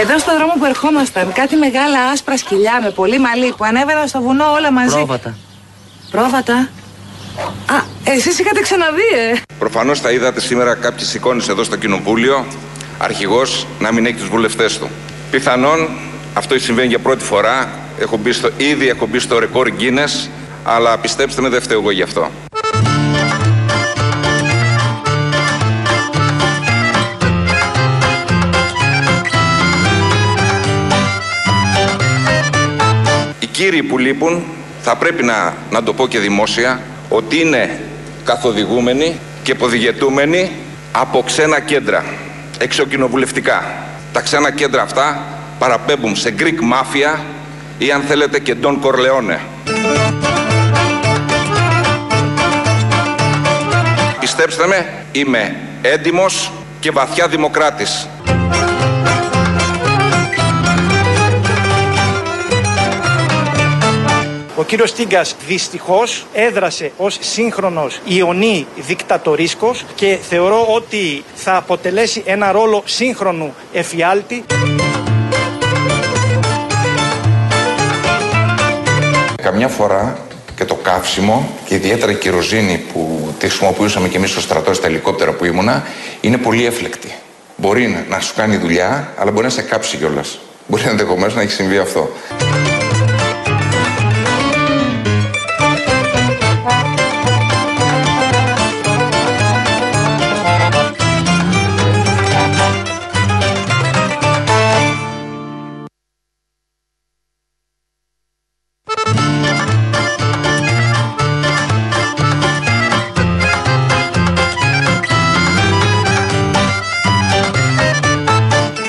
Εδώ στο δρόμο που ερχόμασταν, κάτι μεγάλα άσπρα σκυλιά με πολύ μαλλί που ανέβαιναν στο βουνό όλα μαζί. Πρόβατα. Πρόβατα. Α, εσείς είχατε ξαναδεί, ε. Προφανώς θα είδατε σήμερα κάποιε εικόνε εδώ στο Κοινοβούλιο. Αρχηγός να μην έχει τους βουλευτές του. Πιθανόν αυτό συμβαίνει για πρώτη φορά. Έχω μπει στο, ήδη έχω μπει στο ρεκόρ Guinness, αλλά πιστέψτε με, δεν φταίω εγώ γι' αυτό. Κύριοι που λείπουν θα πρέπει να, να το πω και δημόσια ότι είναι καθοδηγούμενοι και ποδηγετούμενοι από ξένα κέντρα, εξοκοινοβουλευτικά. Τα ξένα κέντρα αυτά παραπέμπουν σε Greek Mafia ή αν θέλετε και Don Corleone. Πιστέψτε με, είμαι έντιμος και βαθιά δημοκράτης. Ο κύριος Στίγκας δυστυχώς έδρασε ως σύγχρονος ιονή δικτατορίσκος και θεωρώ ότι θα αποτελέσει ένα ρόλο σύγχρονου εφιάλτη. Καμιά φορά και το καύσιμο και ιδιαίτερα η κυροζήνη που τη χρησιμοποιούσαμε και εμείς στο στρατό στα ελικόπτερα που ήμουνα είναι πολύ έφλεκτη. Μπορεί να σου κάνει δουλειά, αλλά μπορεί να σε κάψει κιόλας. Μπορεί ενδεχομένως να έχει συμβεί αυτό.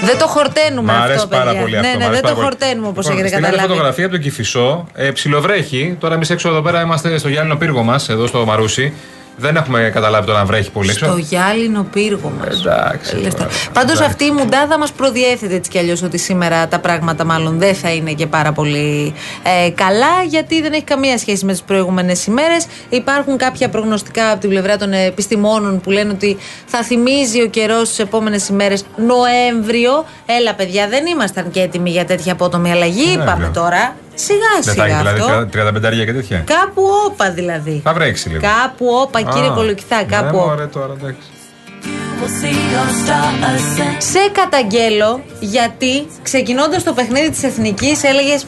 Δεν το χορταίνουμε Μ' αυτό, αρέσει πάρα παιδιά. πολύ ναι, αυτό. ναι, μ' αρέσει δεν το πάρα πολύ. χορταίνουμε όπως Λοιπόν, έχετε στην άλλη καταλάβει. φωτογραφία από τον Κυφισό. Ε, ψιλοβρέχει. Τώρα εμείς έξω εδώ πέρα είμαστε στο Γιάννηνο πύργο μας, εδώ στο Μαρούσι. Δεν έχουμε καταλάβει τώρα να βρέχει πολύ έξω. Στο γυάλινο πύργο μας. Εντάξει. τώρα. Πάντως Εντάξει. αυτή η μουντάδα μας προδιέθετε έτσι κι αλλιώς ότι σήμερα τα πράγματα μάλλον δεν θα είναι και πάρα πολύ ε, καλά, γιατί δεν έχει καμία σχέση με τις προηγούμενες ημέρες. Υπάρχουν κάποια προγνωστικά από την πλευρά των επιστημόνων που λένε ότι θα θυμίζει ο καιρός στις επόμενες ημέρες Νοέμβριο. Έλα, παιδιά, δεν ήμασταν και έτοιμοι για τέτοια απότομη αλλαγή. Ναι, Είπαμε ναι. τώρα. Σιγά Δεν θα σιγά έχει αυτό. δηλαδή 35 και τέτοια; Κάπου όπα δηλαδή. Θα βρέξει λίγο. Κάπου όπα, κύριε Α, Κολοκυθά, ναι, κάπου μωρέ, τώρα, εντάξει. Σε καταγγέλω γιατί ξεκινώντας το παιχνίδι της Εθνικής έλεγες.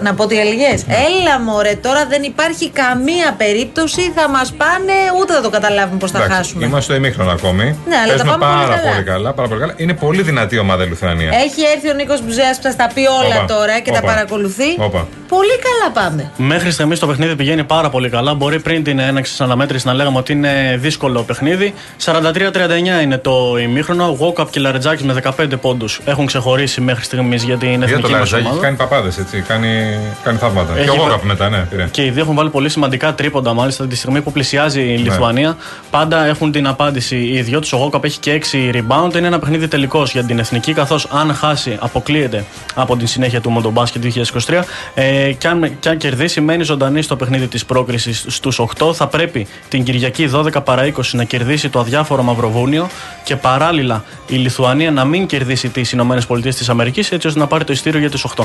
Να πω τι έλεγες. Έλα μωρέ, τώρα δεν υπάρχει καμία περίπτωση. Θα μας πάνε, ούτε θα το καταλάβουμε πώς θα Εντάξει, χάσουμε. Είμαστε στο ημίχρονο ακόμη. Ναι, αλλά τα Παίζουμε πάμε πολύ πάρα καλά. πολύ καλά. Πάρα πολύ καλά. Είναι πολύ δυνατή η ομάδα η Λουθρανία. Έχει έρθει ο Νίκος Μπουζέας που θα τα πει όλα Όπα, τώρα και τα όπα, παρακολουθεί. όπα. Πολύ καλά πάμε. Μέχρι στιγμής το παιχνίδι πηγαίνει πάρα πολύ καλά. Μπορεί πριν την έναξη της αναμέτρησης να λέγαμε ότι είναι δύσκολο παιχνίδι. 43-39 είναι το ημίχρονο. Γόκαπ και Λαρετζάκης με 15 πόντους έχουν ξεχωρίσει μέχρι στιγμής για την Για το εθνική μας Λαριτζάκη έχει ομάδα. κάνει παπάδες έτσι. Κάνει, κάνει θαύματα. Έχει Και εγώ βα- κάπου μετά, ναι. πήρε. Και οι δύο έχουν βάλει πολύ σημαντικά τρίποντα μάλιστα τη στιγμή που πλησιάζει η Ναι. Λιθουανία. Πάντα έχουν την απάντηση οι δύο τους. Ο Γόκαπ έχει και 6 rebound. Είναι ένα παιχνίδι τελικός για την εθνική, καθώς αν χάσει, αποκλείεται από την συνέχεια του Μοντομπάσκετ 2023. Ε, και, αν, και αν κερδίσει, μένει ζωντανή στο παιχνίδι της πρόκρισης στους 8. Θα πρέπει την Κυριακή 12 παρα 20 να κερδίσει το αδιάφορο Μαυροβούνιο και παράλληλα η Λιθουανία να μην κερδίσει τις ΗΠΑ έτσι ώστε να πάρει το ειστήριο για τις 8.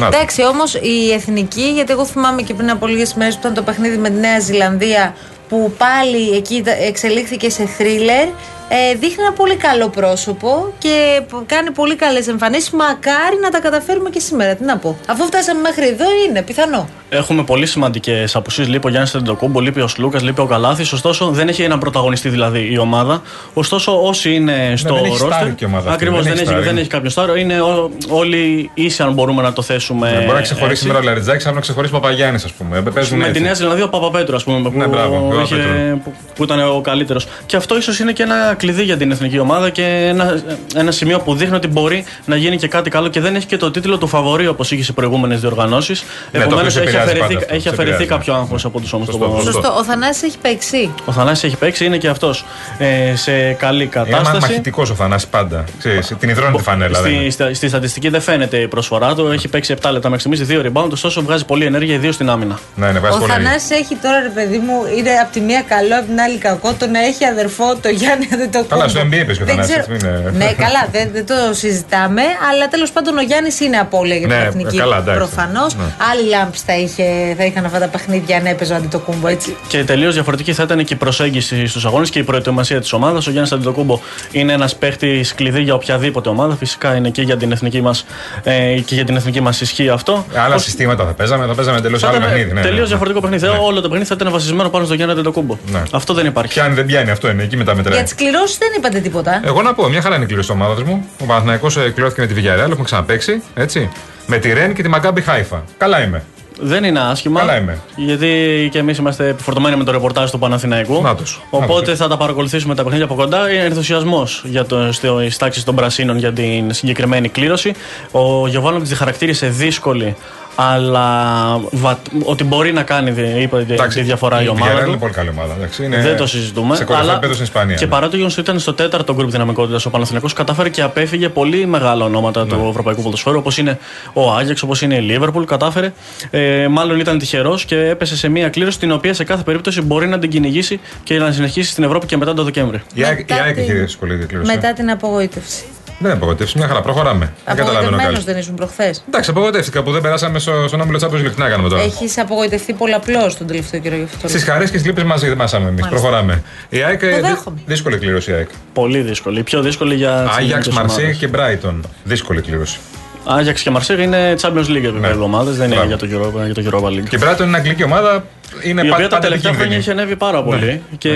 Να το. Εντάξει, όμως η εθνική, γιατί εγώ θυμάμαι και πριν από λίγες μέρες που ήταν το παιχνίδι με τη Νέα Ζηλανδία, που πάλι εκεί τα- εξελίχθηκε σε θρίλερ, ε, δείχνει ένα πολύ καλό πρόσωπο και που κάνει πολύ καλές εμφανίσεις. Μακάρι να τα καταφέρουμε και σήμερα. Τι να πω. Αφού φτάσαμε μέχρι εδώ, είναι πιθανό. Έχουμε πολύ σημαντικές απουσίες. Λείπει ο Γιάννης Τεντοκούμπο, λείπει ο Σλούκας, λείπει ο Καλάθης. Ωστόσο, δεν έχει έναν πρωταγωνιστή δηλαδή η ομάδα. Ωστόσο, όσοι είναι στο Ναι, δεν έχει ρόστερ. στάρι και η ομάδα αυτή, Ακριβώς δεν δεν, έχει έχει, στάρι. δεν έχει κάποιο στάρο. Είναι ό- όλοι ίσοι, αν μπορούμε να το θέσουμε. Ναι, μπορεί να ξεχωρίσει έτσι. σήμερα ο Λαριτζάκης, αύριο να ξεχωρίσει ο Παπαγιάννης, ας πούμε. Ε, Παίζουν Με έτσι. τη Νέα Ζηλανδία ο Παπαπέτρου, ας πούμε, που, Ναι, μπράβο, ο είχε- Παπαπέτρου. που, που ήταν ο καλύτερος. Και αυτό ίσως είναι και ένα κλειδί για την εθνική ομάδα και ένα, ένα σημείο που δείχνει ότι μπορεί να γίνει και κάτι καλό και δεν έχει και το τίτλο του φαβορή όπως είχες σε προηγούμενες διοργανώσεις. Ναι, το οποίο σε επηρεάζει επηρεάζει αφαιρεθεί, πάντα αυτό, έχει σε αφαιρεθεί επηρεάζει. κάποιο άγχος από τους ώμου. Σωστό, σωστό. Σωστό. Ο Θανάσης έχει παίξει. Ο Θανάσης έχει παίξει, είναι και αυτός ε, σε καλή Είναι κατάσταση. μαχητικός ο Θανάσης πάντα. Ξέρεις, την υδρώνει τη φανέλα. δεν Στη, είναι; στα- στη στατιστική δεν φαίνεται η προσφορά του. Έχει παίξει 7 λεπτά μέχρι στιγμής, 2 rebound, ωστόσο βγάζει πολλή ενέργεια, ιδίως στην άμυνα. Ναι, ναι, βγάζει Ο πολύ. Θανάσης έχει τώρα, ρε παιδί μου, είναι από τη μία καλό, από την άλλη κακό. Το να έχει αδερφό το Γιάννη δεν το Καλά, στο NBA πες και ο Δεν Θανάσης, ξέρω- έτσι, μην είναι. Ναι, καλά, δεν, δεν το συζητάμε. Αλλά τέλος πάντων ο Γιάννης είναι απώλεια για την Ναι, εθνική. καλά, εντάξει. Προφανώς. Ναι. Άλλοι λάμπη θα, είχε, θα είχαν αυτά τα παιχνίδια αν έπαιζε ο Αντιτοκούμπο, έτσι. Και τελείως διαφορετική θα ήταν και η προσέγγιση στους αγώνες και η προετοιμασία της ομάδας. Ο Γιάννης Αντιτοκούμπο είναι ένας παίχτης κλειδί για οποιαδήποτε ομάδα. Φυσικά είναι και για την εθνική μας ε, και για την εθνική μας ισχύ αυτό. Άλλα Ως- συστήματα θα παίζαμε, θα παίζαμε τελείως θα άλλο ήταν παιχνίδι. ναι, ναι, τελείως ναι. διαφορετικό παιχνίδι. Ναι. Όλο το παιχνίδι θα ήταν βασισμένο πάνω στο Γιάννη Αντιτοκούμπο. Ναι. Αυτό δεν υπάρχει. Πιάνει, δεν πιάνει, αυτό είναι. Εκεί μετά μετράει. Για τι κληρώσεις δεν είπατε τίποτα. Εγώ να πω, μια χαρά είναι η κλήρωση της ομάδας μου. Ο Παναθηναϊκός ε, κληρώθηκε με τη Villarreal, έχουμε ξαναπέξει. Έτσι. Με τη Ρεν και τη Μακάμπι Χάιφα. Καλά είμαι. Δεν είναι άσχημα. Καλά είμαι. Γιατί και εμείς είμαστε επιφορτωμένοι με το ρεπορτάζ του Παναθηναϊκού. Να τους. Οπότε Να τους. θα τα παρακολουθήσουμε τα παιχνίδια από κοντά. Είναι ενθουσιασμός για το, στις τάξεις των Πρασίνων για την συγκεκριμένη κλήρωση. Ο Γιωβάνο τη χαρακτήρισε δύσκολη, αλλά βα- ότι μπορεί να κάνει δι- είπε, τη- τη διαφορά η, ομάδα. Villarreal του. είναι πολύ καλή ομάδα. εντάξει, είναι Δεν το συζητούμε. Σε κορυφαίο επίπεδο στην Ισπανία. και ναι. παρά το γεγονό ότι ήταν στο τέταρτο γκρουπ δυναμικότητας ο Παναθηναϊκός κατάφερε και απέφυγε πολύ μεγάλα ονόματα Ναι. του ευρωπαϊκού ποδοσφαίρου όπως είναι ο Άγιαξ, όπως είναι η Λίβερπουλ. Κατάφερε. Ε, μάλλον ήταν τυχερός και έπεσε σε μια κλήρωση την οποία σε κάθε περίπτωση μπορεί να την κυνηγήσει και να συνεχίσει στην Ευρώπη και μετά το Δεκέμβρη. Η ΑΕΚ- η Μετά ΑΕΚ την- έχει δυσκολία για κλήρωση. Μετά την απογοήτευση. Δεν απογοητεύσεις, μια χαρά. Προχωράμε. Δεν καταλαβαίνω Απογοητευμένος κάτι. δεν ήσουν προχθές. Εντάξει, απογοητεύτηκα που δεν περάσαμε στο, στον όμιλο Champions League. Τι να κάνουμε τώρα; Έχεις απογοητευτεί πολλαπλώ τον τελευταίο καιρό γι' αυτό. Στις χαρές και στις λύπες μαζί μάσαμε εμείς. Προχωράμε. Η ΑΕΚ. ε, δυ- δέχομαι. Δύσκολη κλήρωση η ΑΕΚ. Πολύ δύσκολη. Η πιο δύσκολη για τις Άγιαξ, ελληνικές Μαρσέη ομάδες. και Brighton. Δύσκολη κλήρωση. Άγιαξ και Μαρσέγ είναι Champions League επίπεδο Ναι. ομάδες, δεν είναι Μπράβο. για το, Europa, για το Europa League. Και η Brighton είναι αγγλική ομάδα. Είναι η πα- οποία τα πάντα τελευταία χρόνια επικίνδυνη. έχει ανέβει πάρα πολύ και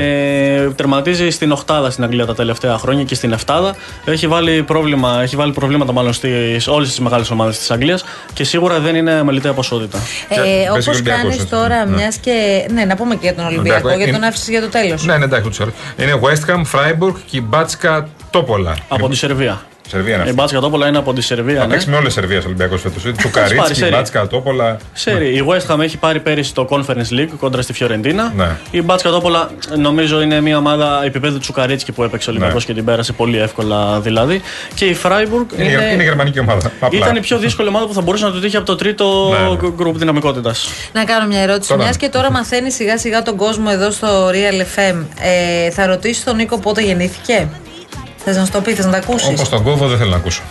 τερματίζει στην οκτάδα στην Αγγλία τα τελευταία χρόνια και στην εφτάδα. Έχει βάλει, πρόβλημα, έχει βάλει προβλήματα μάλλον στι όλες τις μεγάλες ομάδες της Αγγλίας και σίγουρα δεν είναι αμεληταία ποσότητα. Ε, Και- Όπως πες Ολυμπιακός, κάνεις έτσι. τώρα, Ναι. μιας και. Ναι, να πούμε και για τον Ολυμπιακό, Ολυμπιακό, γιατί τον είναι- άφησε για το τέλος. Ναι, ναι, εντάξει, ούτως ή άλλως. Είναι West Ham, Freiburg και η Μπάτσκα Τόπολα. Από τη Σερβία. Σερβία είναι Η αυτή. Μπάτσκα Τόπολα είναι από τη Σερβία. Θα Ναι. παίξει με όλες τι Σερβίε Ολυμπιακός φέτος. πάρει Τσουκαρίτσκι, σέρι. Μπάτσκα Τόπολα. Σέρι, η West Ham έχει πάρει πέρυσι το Conference League κόντρα στη Φιωρεντίνα. Ναι. Η Μπάτσκα Τόπολα νομίζω είναι μια ομάδα επίπεδου Τσουκαρίτσκι που έπαιξε ο Ολυμπιακός Ναι. και την πέρασε πολύ εύκολα δηλαδή. Και η Freiburg Είναι, είναι γερμανική ομάδα. Απλά. Ήταν η πιο δύσκολη ομάδα που θα μπορούσε να του τύχει από το τρίτο Ναι, ναι. γκρουπ δυναμικότητας. Να κάνω μια ερώτηση. Τώρα. Μιας και τώρα μαθαίνει σιγά σιγά τον κόσμο εδώ στο Real FM, ε, θα ρωτήσεις τον Νίκο πότε γεννήθηκε; Θες να σου το πει, θες να τα ακούσεις; Όπως τον κόβω δεν θέλω να ακούσω.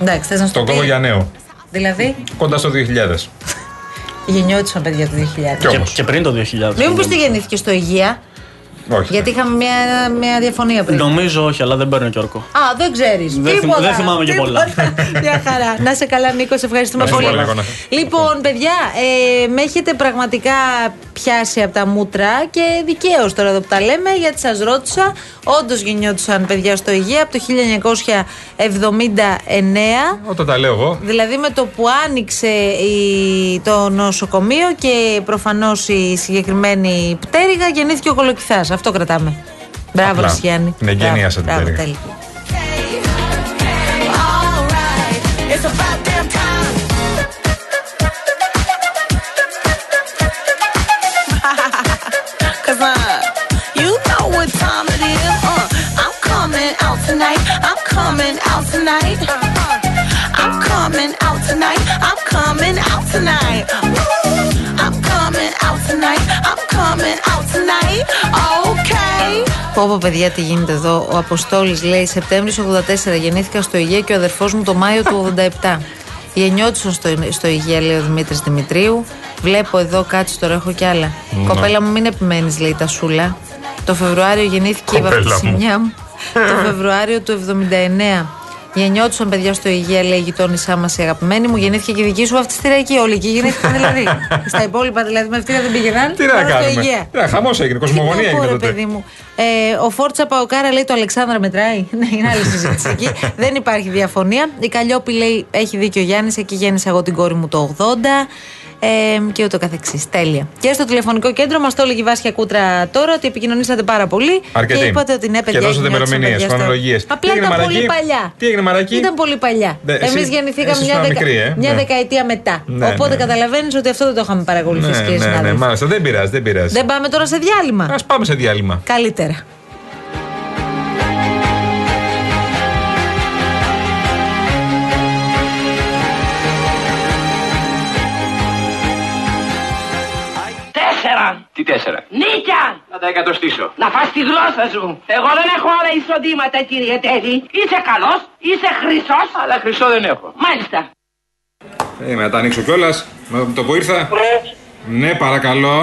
Εντάξει, θες να σου το Τον πει. κόβω για νέο. Δηλαδή, Κοντά στο 2000. γεννιόντουσαν παιδιά του 2000. Κι Και, όμως. και πριν το 2000. Μην μου πει τι γεννήθηκε στο Υγεία, Όχι. γιατί είχαμε μια, μια διαφωνία πριν. Νομίζω όχι, αλλά δεν παίρνω και όρκο. Α, δεν ξέρεις. Δεν θυμ- δεν θυμάμαι και πολλά. Μια χαρά. Να σε καλά, Νίκος, σε ευχαριστούμε Να σε πολύ. καλά, Κόνα. Λοιπόν, παιδιά, ε, με έχετε πραγματικά πιάσει από τα μούτρα και δικαίως τώρα εδώ που τα λέμε, γιατί σας ρώτησα. Όντως γεννιόντουσαν παιδιά στο Υγεία από το 1979. Όταν τα λέω εγώ. Δηλαδή με το που άνοιξε η, το νοσοκομείο και προφανώς η συγκεκριμένη πτέρυγα γεννήθηκε ο Κολοκυθάς. Αυτό κρατάμε. Μπράβο, Απλά. ρε Γιάννη. Είναι Μπράβο, γένεια σαν την μπράβο, πτέρυγα. τέλεια. Tonight. I'm coming out tonight. I'm coming out tonight. I'm coming out tonight. I'm coming out tonight. Okay. Πω πω παιδιά τι γίνεται εδώ. Ο Αποστόλης λέει Σεπτέμβρης 84 γεννήθηκα στο Υγεία και ο αδερφός μου το Μάιο του 87. Γεννιόντουσαν στο, στο Υγεία λέει ο Δημήτρης Δημητρίου. Βλέπω εδώ κάτσε τώρα έχω κι άλλα. Κοπέλα μου μην επιμένεις λέει τα σούλα. Το Φεβρουάριο γεννήθηκε η Κοπέλα μου. βαφτισιμιά μου. το Φεβρουάριο του 79. Γεννιόντουσαν παιδιά στο Υγεία, λέει η γειτόνισά μας η αγαπημένη μου. Γεννήθηκε και η δική σου βαφτιστήρια εκεί. Όλοι εκεί γεννήθηκαν δηλαδή. Στα υπόλοιπα δηλαδή με αυτή δεν πήγαιναν. Τι να μόνο στο κάνουμε; Υγεία. Τι να, χαμός έγινε, κοσμογονία Τι να πω, έγινε ρε, τότε. παιδί μου. Ε, ο Φόρτσα Παοκάρα λέει το Αλεξάνδρα μετράει. Ναι, είναι άλλη συζήτηση εκεί. Δεν υπάρχει διαφωνία. Η Καλλιόπη λέει έχει δίκιο ο Γιάννης, εκεί γέννησα εγώ την κόρη μου το 80. Ε, και ούτω καθεξής. Τέλεια. Και στο τηλεφωνικό κέντρο μας το έλεγε η Βάσια Κούτρα τώρα ότι επικοινωνήσατε πάρα πολύ. Αρκετή. Και είπατε ότι ναι, παιδιά. Και δώσατε έχει νιώθει ημερομηνίες, παιδιά στο- χρονολογίες. Απλά ήταν πολύ παλιά. Τι έγινε, Μαρακή; Ήταν πολύ παλιά. Ναι, Εμείς εσύ- γεννηθήκαμε εσύ μια, ήσουν δεκα... μικρή, ε. μια Ναι. δεκαετία μετά. Ναι, Οπότε ναι. καταλαβαίνεις ότι αυτό δεν το είχαμε παρακολουθήσει, Ναι, κύριε ναι, ναι, συνάδελφε. μάλιστα. Δεν πειράζει, δεν πειράζει. Δεν πάμε τώρα σε διάλειμμα. Α πάμε σε διάλειμμα. Καλύτερα. Τέσσερα. Τι τέσσερα. Νίκια. Να τα εκατοστήσω. Να φας τη γλώσσα σου. Εγώ δεν έχω άλλα εισοδήματα, κύριε Τέλη. Είσαι καλός, είσαι χρυσός. Αλλά χρυσό δεν έχω. Μάλιστα. Ε, να τα ανοίξω κιόλας. Με το που ήρθα. Ναι, παρακαλώ.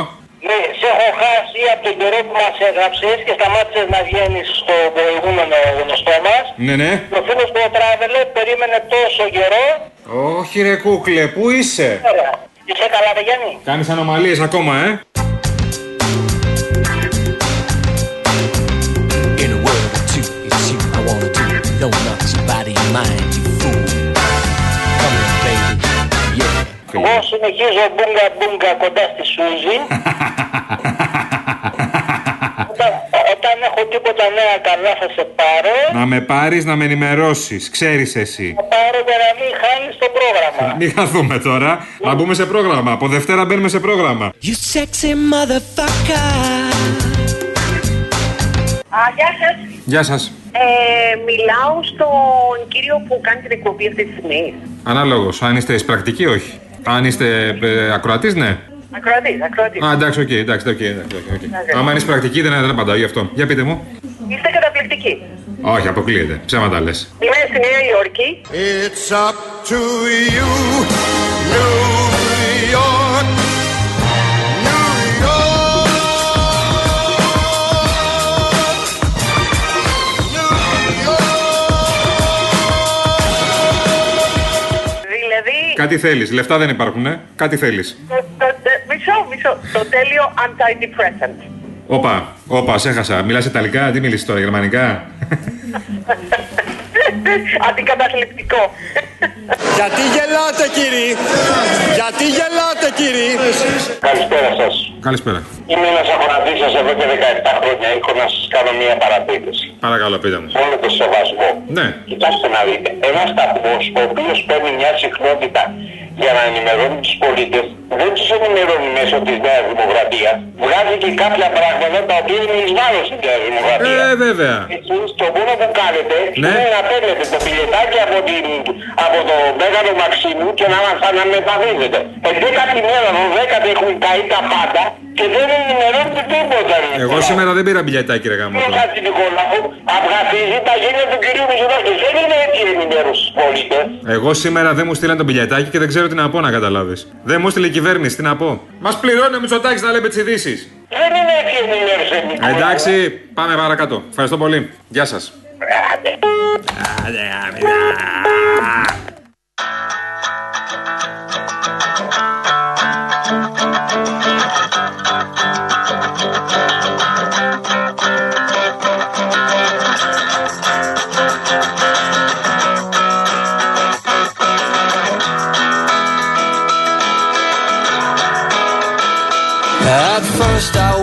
Ναι, σε έχω χάσει από τον καιρό που μας έγραψες και σταμάτησες να βγαίνεις στο προηγούμενο γνωστό μας. Ναι, ναι. Ο φίλος του ο Traveler περίμενε τόσο καιρό. Όχι, ρε κούκλε, πού είσαι; Ωραία. Είσαι καλά, ρε Γιάννη. Κάνεις ανομαλίες ακόμα, ε; Do. Don't knock your body and mind, you fool. Come here, baby. Yeah. Εγώ συνεχίζω μπούγκα μπούγκα κοντά στη Σούζη. όταν, όταν έχω τίποτα νέα καλά θα σε πάρω. Να με πάρεις να με ενημερώσεις. Ξέρεις εσύ. Θα πάρω για να μην χάνεις το πρόγραμμα. Μην χαθούμε τώρα. Να μπούμε σε πρόγραμμα. Από Δευτέρα μπαίνουμε σε πρόγραμμα. You sexy motherfucker. Α, γεια σας. Γεια σας. Ε, μιλάω στον κύριο που κάνει την εκπομπή αυτή τη στιγμή. Αναλόγως. Αν είστε εισπρακτικοί, όχι. Αν είστε ε, ακροατής, ναι. Ακροατής, ακροατής. Α, εντάξει, οκ, εντάξει, οκ, εντάξει, OK, OK. Εντάξει. Άμα είναι εισπρακτική, δεν, δεν απαντάω γι' αυτό. Για πείτε μου. Είστε καταπληκτικοί. Όχι, αποκλείεται. Ψέματα λες. Είμαι στη Νέα Υόρκη. It's up to you, New Κάτι θέλεις. Λεφτά δεν υπάρχουν, ε; Κάτι θέλεις. το, το, το, μισό, μισό, το τέλειο antidepressant. Όπα, όπα, σε έχασα. Μιλάς Ιταλικά, τι μιλήσεις τώρα, Γερμανικά; Αντικαταθλιπτικό. Γιατί γελάτε κύριοι, γιατί γελάτε κύριοι. Καλησπέρα σας. Καλησπέρα. Είμαι ένας ακροατής σας εδώ και 17 χρόνια. Έχω να σας κάνω μια παρατήρηση. Παρακαλώ, πείτε μου. Με όλο το σεβασμό. Ναι. Κοιτάξτε να δείτε, ένας σταθμό ο οποίος παίρνει μια συχνότητα για να ενημερώνει τους πολίτες, δεν τους ενημερώνει μέσω της Νέας Δημοκρατίας. Βγάζει και κάποια πράγματα τα οποία είναι εις βάρος της Νέας Δημοκρατίας. Ε, βέβαια. Εσείς το μόνο που κάνετε Ναι. είναι να παίρνετε το πιλετάκι από, την, από το Μέγαρο Μαξίμου και να μας αναμεταδίδετε. Εντέκατη μέρα, δωδέκατη έχουν καεί τα πάντα και δεν ενημερώνετε τίποτα. ρε. Εγώ σήμερα δεν πήρα μπιλιατάκι, ρε γάμο. Ο Χατζη Νικολάου αυγαθίζει τα γένεια του κυρίου Μητσοτάκη. Δεν είναι έτσι η ενημέρωση στους πολίτες. Εγώ σήμερα δεν μου στείλαν το μπιλιατάκι και δεν ξέρω τι να πω να καταλάβεις. Δεν μου στείλε η κυβέρνηση, τι να πω. Μας πληρώνει ο Μητσοτάκης να λέμε τις ειδήσει. Δεν είναι έτσι η ενημέρωση. Νικολάου. Εντάξει, πάμε παρακάτω. Ευχαριστώ πολύ. Γεια σας.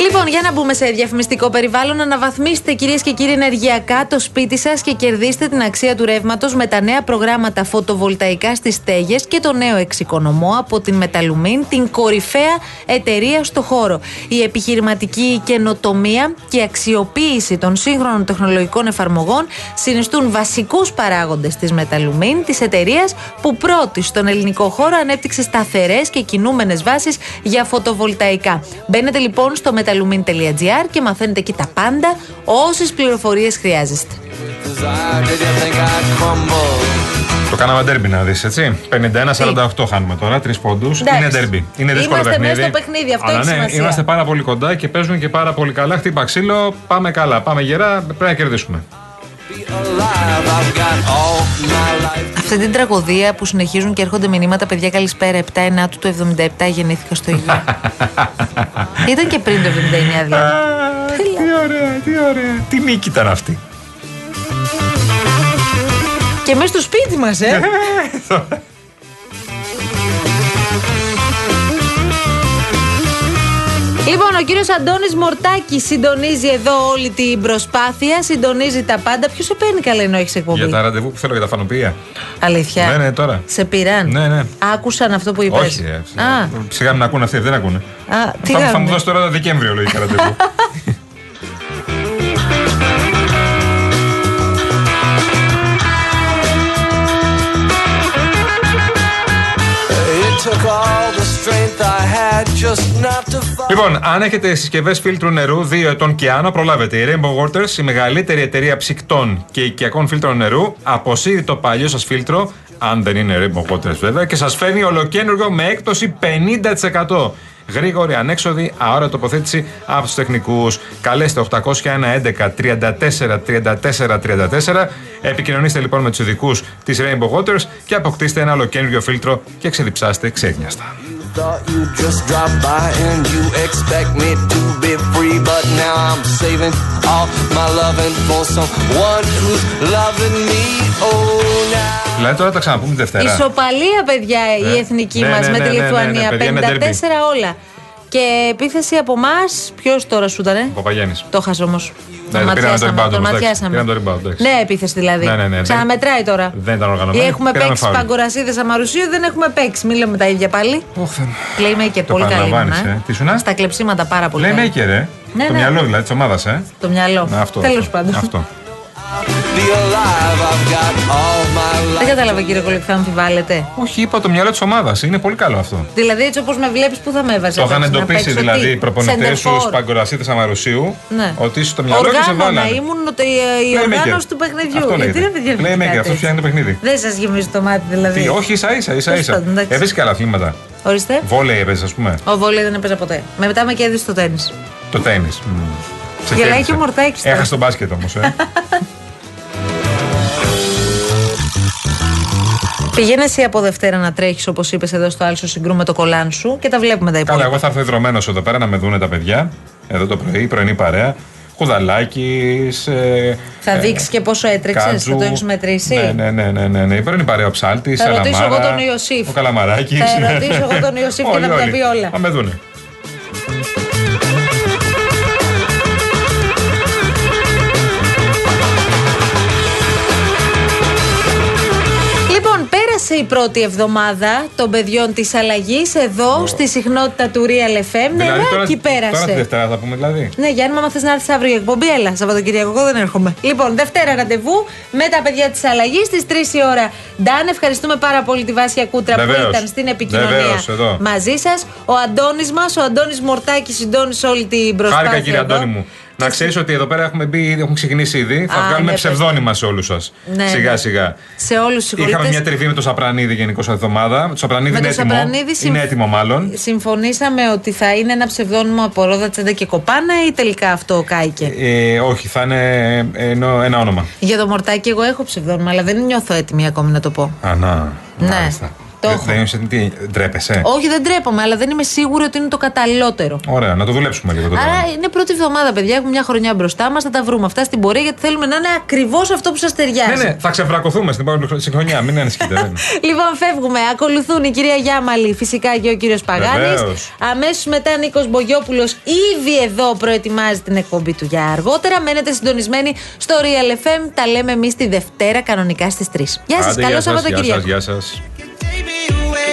Λοιπόν, για να μπούμε σε διαφημιστικό περιβάλλον, αναβαθμίστε κυρίες και κύριοι ενεργειακά το σπίτι σας και κερδίστε την αξία του ρεύματος με τα νέα προγράμματα φωτοβολταϊκά στις στέγες και το νέο εξοικονομό από την Μεταλουμίν, την κορυφαία εταιρεία στο χώρο. Η επιχειρηματική καινοτομία και η αξιοποίηση των σύγχρονων τεχνολογικών εφαρμογών συνιστούν βασικούς παράγοντες της Μεταλουμίν, της εταιρείας που πρώτη στον ελληνικό χώρο ανέπτυξε σταθερές και κινούμενες βάσεις για φωτοβολταϊκά. Μπαίνετε λοιπόν στο metalumin.gr και μαθαίνετε εκεί τα πάντα, όσε πληροφορίες χρειάζεστε. Desire, did you think I'd crumble? Το κάναμε ντέρμπι να δεις, έτσι. 51-48 χάνουμε τώρα, τρεις πόντους. Εντάξει. Είναι ντέρμπι. Είναι δύσκολο Είμαστε παιχνίδι. μέσα στο παιχνίδι, αυτό Αλλά έχει ναι, σημασία. είμαστε πάρα πολύ κοντά και παίζουν και πάρα πολύ καλά. Χτύπα ξύλο, πάμε καλά. Πάμε γερά, πρέπει να κερδίσουμε. Alive. I've got all my life. Αυτή την τραγωδία που συνεχίζουν και έρχονται μηνύματα, παιδιά, καλησπέρα. 7 9 του 77 γεννήθηκα στο ίδιο. Ήταν και πριν το 79 δηλαδή. Τι ωραία, τι ωραία. Τι νίκη ήταν αυτή. και μέσα στο σπίτι μας, ε! Λοιπόν, ο κύριο Αντώνη Μορτάκη συντονίζει εδώ όλη την προσπάθεια, συντονίζει τα πάντα. Ποιο σε παίρνει καλά ενώ έχει εκπομπή. Για τα ραντεβού που θέλω για τα φανοποιία. Αλήθεια. Ναι, ναι, τώρα. Σε πήραν. Ναι, ναι. Άκουσαν αυτό που είπε. Όχι, ε, Α, Σιγά μην ακούνε αυτοί, δεν ακούνε. α, τι Θα, θα μου κάνουμε. δώσει τώρα Δεκέμβριο λογικά ραντεβού. Λοιπόν, αν έχετε συσκευές φίλτρου νερού 2 ετών και άνω, προλάβετε. Η Rainbow Waters, η μεγαλύτερη εταιρεία ψυκτών και οικιακών φίλτρων νερού, αποσύρει το παλιό σας φίλτρο, αν δεν είναι Rainbow Waters βέβαια, και σας φέρνει ολοκένουργιο με έκπτωση 50%. Γρήγορη, ανέξοδη, αόρα τοποθέτηση από τους τεχνικούς. Καλέστε 801 11 34 34 34. Επικοινωνήστε λοιπόν με τους ειδικούς της Rainbow Waters και αποκτήστε ένα ολοκένουργιο φίλτρο και ξεδιψάστε ξέγνιαστα. Thought you just drop by and you expect me to be free, but now I'm saving all my loving for someone who's loving me. Oh, now. Δηλαδή τώρα τα ξαναπούμε τη Δευτέρα. Ισοπαλία, παιδιά, η Ναι. εθνική Ναι, μας ναι, με ναι, τη ναι, ναι, Λιθουανία. ναι, παιδιά, είναι 54 derby. όλα. Και επίθεση από εμά, ποιος τώρα σούτανε. Παπαγιάννης. Το χάσε όμως. Ναι, τον πήραν το ματιάσαμε. rebound Τον όμως, εντάξει. ματιάσαμε. Πήραν το rebound, εντάξει. Ναι, επίθεση δηλαδή. Ναι, ναι, ναι. Ξαναμετράει τώρα. Δεν ήταν Ή οργανωμένο. έχουμε Πήραμε παίξει φάουλ. παγκορασίδες αμαρουσίου, δεν έχουμε παίξει. Μην λέμε τα ίδια πάλι. Playmaker, πολύ καλή. παραλαμβάνεις, ήμουν, ε. Τι σου να; Στα κλεψίματα πάρα πολύ. Λέει καλή. maker, ε. Ναι, το ναι. μυαλό δηλαδή της ομάδας, ε. Το μυαλό. Να, αυτό. Τέλος αυτό. πάντων. Αυτό. Δεν life. κατάλαβα κύριε Κολεκ, θα αμφιβάλλετε. Όχι, είπα το μυαλό της ομάδας. Είναι πολύ καλό αυτό. Δηλαδή έτσι όπως με βλέπεις, πού θα με έβαζες. Το είχαν να εντοπίσει παίξω δηλαδή τι; οι προπονητές σου Center for. παγκορασίδε Αμαρουσίου Ναι. ότι είσαι στο μυαλό και σε Οργάνωνα, βάλανε. ήμουν το- η, η Playmaker. οργάνωση του παιχνιδιού. Αυτό Γιατί λέγεται. ρε παιδιά, μην Playmaker, κάνετε αυτό έτσι. φτιάχνει το παιχνίδι. Δεν σας γεμίζει το μάτι δηλαδή. Τι, όχι, ίσα ίσα. ίσα, Τέλος ίσα. πάντων, εντάξει. Έπαιζε και άλλα αθλήματα. Ορίστε. Βόλεϊ έπαιζε, ας πούμε. Ο βόλεϊ δεν έπαιζε ποτέ. Με μετά με κέρδισε το τέννη. Το τέννη. Γελάει και ο Μορτάκης τώρα. Έχασε τον μπάσκετ όμως. Ε. Πήγαινε εσύ από Δευτέρα να τρέχεις όπως είπες εδώ στο Άλσο Συγκρού με το κολάν σου και τα βλέπουμε τα Καλά, υπόλοιπα. εγώ θα έρθω ιδρωμένο εδώ πέρα να με δούνε τα παιδιά. Εδώ το πρωί, πρωινή παρέα. Κουδαλάκι. Ε, Θα δείξεις και πόσο έτρεξες, θα το έχεις μετρήσει; Ναι, ναι, ναι, ναι, ναι, ναι. Η πρωινή παρέα ο ψάλτης. Θα ρωτήσω εγώ τον Ιωσήφ. Ο Καλαμαράκης. Θα ρωτήσω εγώ τον Ιωσήφ και θα μου τα πει όλα. Θα με δούνε. Πέρασε η πρώτη εβδομάδα των παιδιών της αλλαγής εδώ στη συχνότητα του Real FM. Ναι, Δηλαδή, εκεί Τώρα τη πέρασε. Δευτέρα θα πούμε δηλαδή. Ναι, Γιάννη, μα θε να έρθεις αύριο η εκπομπή, έλα. Σαββατοκύριακο, εγώ δεν έρχομαι. Λοιπόν, Δευτέρα ραντεβού με τα παιδιά της αλλαγής στις 3 η ώρα. Ντάν, ευχαριστούμε πάρα πολύ τη Βάσια Κούτρα που Βεβαίως. ήταν στην επικοινωνία Βεβαίως, εδώ. μαζί σας. Ο Αντώνης μας, ο Αντώνης Μορτάκης, συντώνησε όλη την προσπάθεια. Χάρηκα κύριε εδώ. Αντώνη μου. Να ξέρεις ότι εδώ πέρα έχουμε μπει, έχουμε ξεκινήσει ήδη. Θα Α, βγάλουμε ναι, ψευδόνυμα σε όλους σας. Ναι, σιγά ναι. σιγά. Σε όλους τους Είχαμε μια τριβή με το Σαπρανίδη γενικώς αυτή εβδομάδα. Το Σαπρανίδη Με είναι το έτοιμο. Σαπρανίδη συμφ- Είναι έτοιμο μάλλον. Συμφωνήσαμε ότι θα είναι ένα ψευδόνυμο από ρόδα τσέντα και κοπάνα ή τελικά αυτό κάηκε. Ε, όχι, θα είναι ε, εννοώ ένα όνομα. Για το μορτάκι, εγώ έχω ψευδόνυμο, αλλά δεν νιώθω έτοιμη ακόμη να το πω. Α, να. Ναι, Μάλιστα. Το Δεν- έχω. Δεν είσαι τι, ντρέπεσαι; Όχι, δεν τρέπομαι, αλλά δεν είμαι σίγουρη ότι είναι το καταλληλότερο. Ωραία, να το δουλέψουμε λίγο το Άρα πράγμα. είναι πρώτη εβδομάδα, παιδιά. Έχουμε μια χρονιά μπροστά μας. Θα τα βρούμε αυτά στην πορεία γιατί θέλουμε να είναι ακριβώς αυτό που σας ταιριάζει. Ναι, ναι, θα ξεφρακωθούμε στην επόμενη συγχρονιά. Μην ανησυχείτε. δεν είναι. Λοιπόν, φεύγουμε. Ακολουθούν η κυρία Γιάμαλη, φυσικά και ο κύριος Παγάνης. Βεβαίως. Αμέσως μετά Νίκος Μπογιόπουλος, ήδη εδώ προετοιμάζει την εκπομπή του για αργότερα. Μένετε συντονισμένοι στο Real FM. Τα λέμε εμείς τη Δευτέρα κανονικά στις 3. Γεια σας, Άντε, καλό γεια σας, Σαββατοκύριακο. Γεια σας, γεια σας. be away.